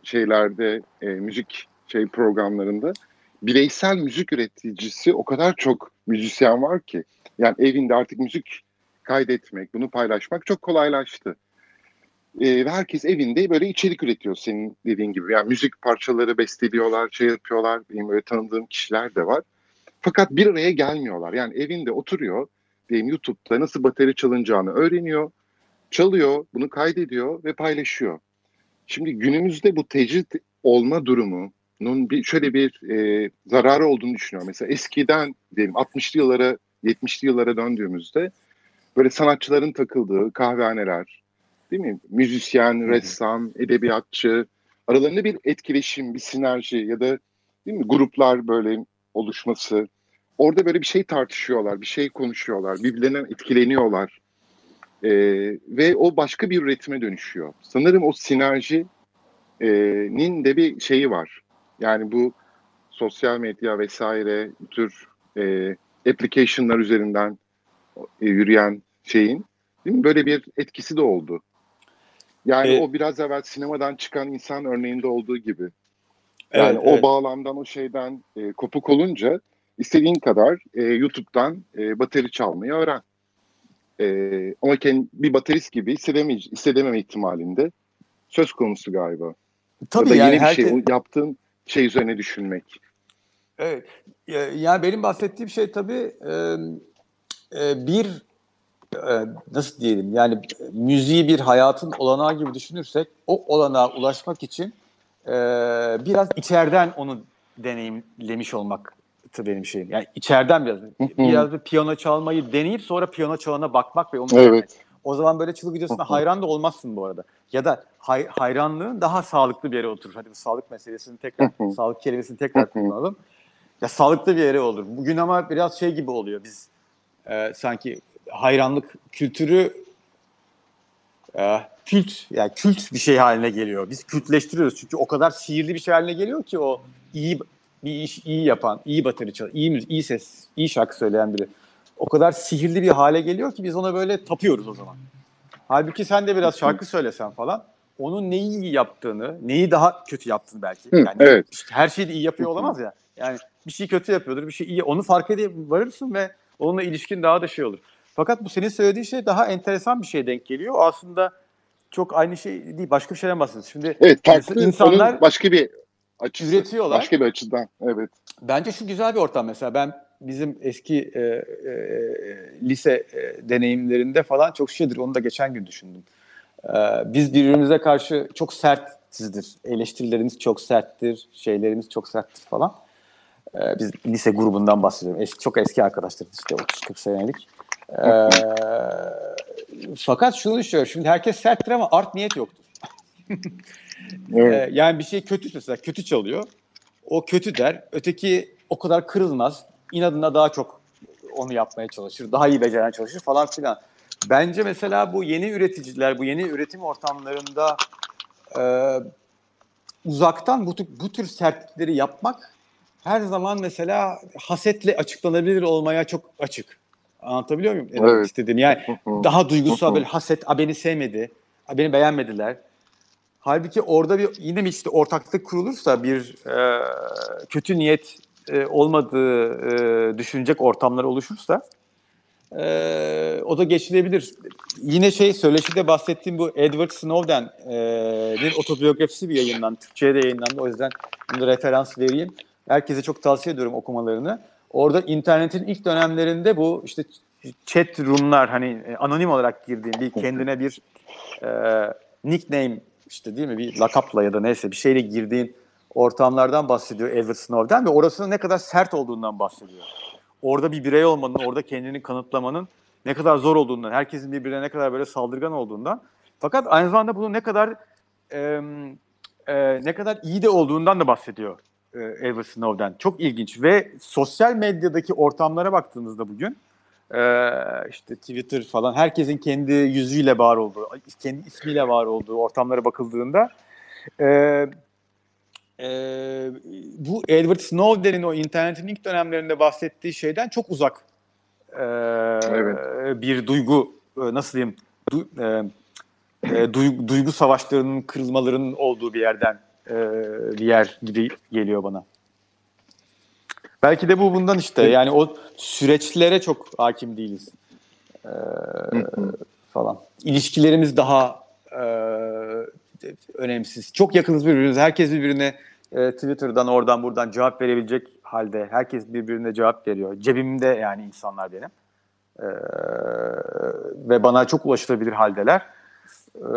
şeylerde e, müzik şey programlarında bireysel müzik üreticisi o kadar çok müzisyen var ki. Yani evinde artık müzik kaydetmek, bunu paylaşmak çok kolaylaştı. E, ve herkes evinde böyle içerik üretiyor senin dediğin gibi. Yani müzik parçaları besteliyorlar, şey yapıyorlar. Benim böyle tanıdığım kişiler de var. Fakat bir araya gelmiyorlar. Yani evinde oturuyor, diyelim YouTube'da nasıl bateri çalınacağını öğreniyor, çalıyor, bunu kaydediyor ve paylaşıyor. Şimdi günümüzde bu tecrit olma durumunun bir şöyle bir e, zararı olduğunu düşünüyorum. Mesela eskiden diyelim 60'lı yıllara, 70'li yıllara döndüğümüzde böyle sanatçıların takıldığı kahvehaneler, değil mi? Müzisyen, ressam, edebiyatçı aralarında bir etkileşim, bir sinerji ya da değil mi gruplar böyle oluşması. Orada böyle bir şey tartışıyorlar, bir şey konuşuyorlar, birbirlerinden etkileniyorlar. Ee, ve o başka bir üretime dönüşüyor. Sanırım o sinerjinin de bir şeyi var. Yani bu sosyal medya vesaire bu tür e, application'lar üzerinden e, yürüyen şeyin değil mi? böyle bir etkisi de oldu. Yani E- o biraz evvel sinemadan çıkan insan örneğinde olduğu gibi. Yani Evet, o evet. bağlamdan, o şeyden e, kopuk olunca istediğin kadar e, YouTube'dan e, bateri çalmayı öğren. E, ama kendi, bir baterist gibi hissedemeyece, hissedememe ihtimalinde söz konusu galiba. tabii ya da yani yeni bir herkes, şey, o yaptığın şey üzerine düşünmek. Evet. Ya- Yani benim bahsettiğim şey tabii e, e, bir e, nasıl diyelim yani müziği bir hayatın olanağı gibi düşünürsek o olanağa ulaşmak için e, biraz içeriden onu deneyimlemiş olmaktı benim şeyim. Yani içeriden biraz biraz bir piyano çalmayı deneyip sonra piyano çalana bakmak ve onu. Evet. O zaman böyle çılgıcasına hayran da olmazsın bu arada. Ya da hay- hayranlığın daha sağlıklı bir yere oturur. Hadi bu sağlık meselesini tekrar, sağlık kelimesini tekrar kullanalım. Ya sağlıklı bir yere olur. Bugün ama biraz şey gibi oluyor. Biz e, sanki hayranlık kültürü e, kült, yani kült bir şey haline geliyor. Biz kültleştiriyoruz çünkü o kadar sihirli bir şey haline geliyor ki o iyi bir iş iyi yapan, iyi bateri çalan, iyi müzik, iyi ses, iyi şarkı söyleyen biri. O kadar sihirli bir hale geliyor ki biz ona böyle tapıyoruz o zaman. Halbuki sen de biraz şarkı söylesen falan onun neyi iyi yaptığını, neyi daha kötü yaptığını belki. Yani evet. işte her şeyi de iyi yapıyor olamaz ya. Yani bir şey kötü yapıyordur, bir şey iyi. Onu fark edip varırsın ve onunla ilişkin daha da şey olur. Fakat bu senin söylediğin şey daha enteresan bir şeye denk geliyor. Aslında çok aynı şey değil. Başka bir şeyden bahsediyoruz. Şimdi Evet farklı insanlar başka bir açısı. üretiyorlar. Başka bir açıdan evet. Bence şu güzel bir ortam mesela. Ben bizim eski e, e, lise e, deneyimlerinde falan çok şeydir. Onu da geçen gün düşündüm. E, biz birbirimize karşı çok sertizdir. Eleştirilerimiz çok serttir. Şeylerimiz çok serttir falan. E, biz lise grubundan bahsediyorum. Eski, çok eski arkadaşlarız işte 30-40 senelik. E, fakat şunu düşünüyorum. Şimdi herkes serttir ama art niyet yoktur. evet. E, yani bir şey kötü mesela kötü çalıyor. O kötü der. Öteki o kadar kırılmaz. İnadına daha çok onu yapmaya çalışır. Daha iyi beceren çalışır falan filan. Bence mesela bu yeni üreticiler, bu yeni üretim ortamlarında e, uzaktan bu tür, bu tür sertlikleri yapmak her zaman mesela hasetle açıklanabilir olmaya çok açık. Anlatabiliyor muyum? Demek Evet. istediğimi? Yani daha duygusal böyle haset, a beni sevmedi, a beni beğenmediler. Halbuki orada bir yine mi işte ortaklık kurulursa bir e, kötü niyet e, olmadığı e, düşünecek ortamlar oluşursa e, o da geçilebilir. Yine şey söyleşide bahsettiğim bu Edward Snowden'in otobiyografisi bir yayınlandı. Türkçe'ye de yayınlandı. O yüzden bunu referans vereyim. Herkese çok tavsiye ediyorum okumalarını. Orada internetin ilk dönemlerinde bu işte chat room'lar hani e, anonim olarak girdiğin bir kendine bir e, nickname işte değil mi bir lakapla ya da neyse bir şeyle girdiğin ortamlardan bahsediyor Edward Snowden ve orasının ne kadar sert olduğundan bahsediyor. Orada bir birey olmanın, orada kendini kanıtlamanın ne kadar zor olduğundan, herkesin birbirine ne kadar böyle saldırgan olduğundan. Fakat aynı zamanda bunun ne kadar e, e, ne kadar iyi de olduğundan da bahsediyor e, Edward Snowden. Çok ilginç ve sosyal medyadaki ortamlara baktığınızda bugün e, işte Twitter falan herkesin kendi yüzüyle var olduğu, kendi ismiyle var olduğu ortamlara bakıldığında e, e, bu Edward Snowden'in o internetin ilk dönemlerinde bahsettiği şeyden çok uzak e, Evet. bir duygu e, nasıl diyeyim du, e, e, duygu, duygu savaşlarının kırılmalarının olduğu bir yerden e, bir yer gibi geliyor bana. Belki de bu bundan işte yani o süreçlere çok hakim değiliz e, falan. İlişkilerimiz daha e, önemsiz. Çok yakınız birbirimize. Herkes birbirine e, Twitter'dan oradan buradan cevap verebilecek halde. Herkes birbirine cevap veriyor. Cebimde yani insanlar benim. E, ve bana çok ulaşılabilir haldeler. E,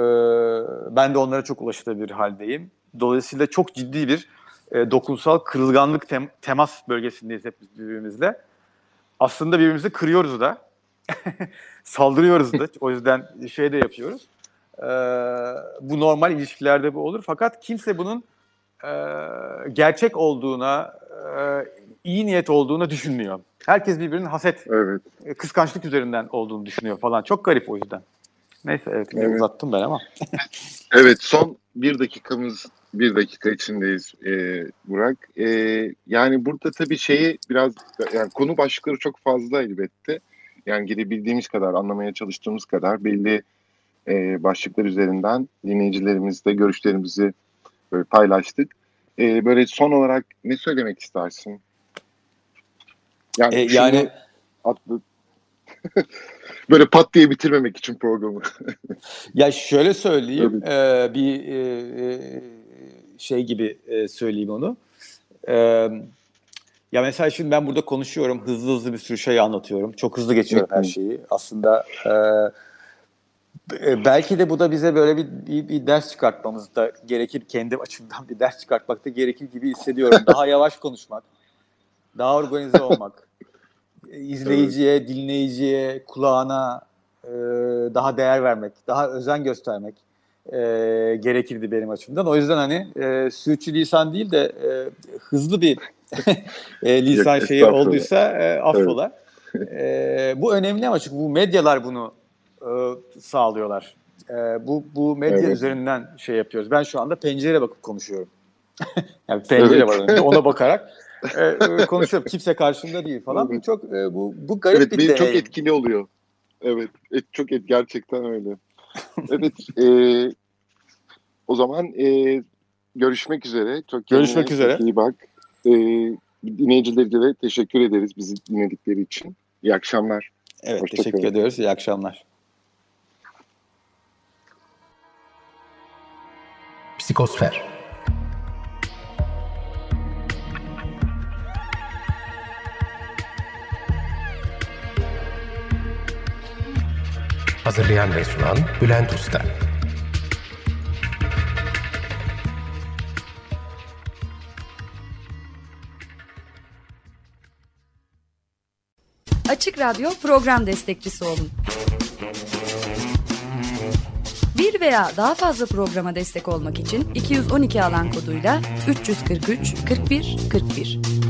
ben de onlara çok ulaşılabilir haldeyim. Dolayısıyla çok ciddi bir e, dokunsal kırılganlık tem- temas bölgesindeyiz hep birbirimizle. Aslında birbirimizi kırıyoruz da. Saldırıyoruz da. O yüzden şey de yapıyoruz. Ee, bu normal ilişkilerde bu olur. Fakat kimse bunun e, gerçek olduğuna, e, iyi niyet olduğuna düşünmüyor. Herkes birbirinin haset, Evet. e, kıskançlık üzerinden olduğunu düşünüyor falan. Çok garip o yüzden. Neyse evet, Evet. uzattım ben ama. Evet son bir dakikamız bir dakika içindeyiz e, Burak. E, yani burada tabii şeyi biraz yani konu başlıkları çok fazla elbette. Yani girebildiğimiz kadar anlamaya çalıştığımız kadar belli e, başlıklar üzerinden dinleyicilerimizle görüşlerimizi böyle paylaştık. E, böyle son olarak ne söylemek istersin? Yani, E, yani atlı böyle pat diye bitirmemek için programı. Ya şöyle söyleyeyim, e, bir e, e, şey gibi e, söyleyeyim onu. E, ya mesela şimdi ben burada konuşuyorum, hızlı hızlı bir sürü şey anlatıyorum. Çok hızlı geçiyorum her şeyi. Aslında e, e, belki de bu da bize böyle bir, bir, bir ders çıkartmamız da gerekir. Kendi açımdan bir ders çıkartmak da gerekir gibi hissediyorum. Daha yavaş konuşmak, daha organize olmak, izleyiciye, dinleyiciye, kulağına e, daha değer vermek, daha özen göstermek e, gerekirdi benim açımdan. O yüzden hani e, sürçülisan değil de e, hızlı bir e, lisan Yok, şeyi olduysa e, affola. E, bu önemli ama çünkü bu medyalar bunu e, sağlıyorlar. E, bu bu medya Evet. üzerinden şey yapıyoruz. Ben şu anda pencereye bakıp konuşuyorum. yani pencere Evet. var önümde, ona bakarak e, e, konuşuyorum. Kimse karşımda değil falan. Evet. çok e, bu bu garip evet bir benim çok deneyim. etkili oluyor. Evet, et, çok et, gerçekten öyle. Evet, e, o zaman e, görüşmek üzere. Çok kendine Görüşmek çok üzere. iyi bak. E, dinleyicilerimize de teşekkür ederiz bizi dinledikleri için. İyi akşamlar. Evet Hoşça teşekkür kalın. ediyoruz. İyi akşamlar. Psikosfer Hazırlayan ve sunan Bülent Usta Açık Radyo program destekçisi olun. Bir veya daha fazla programa destek olmak için 212 alan koduyla 343 41 41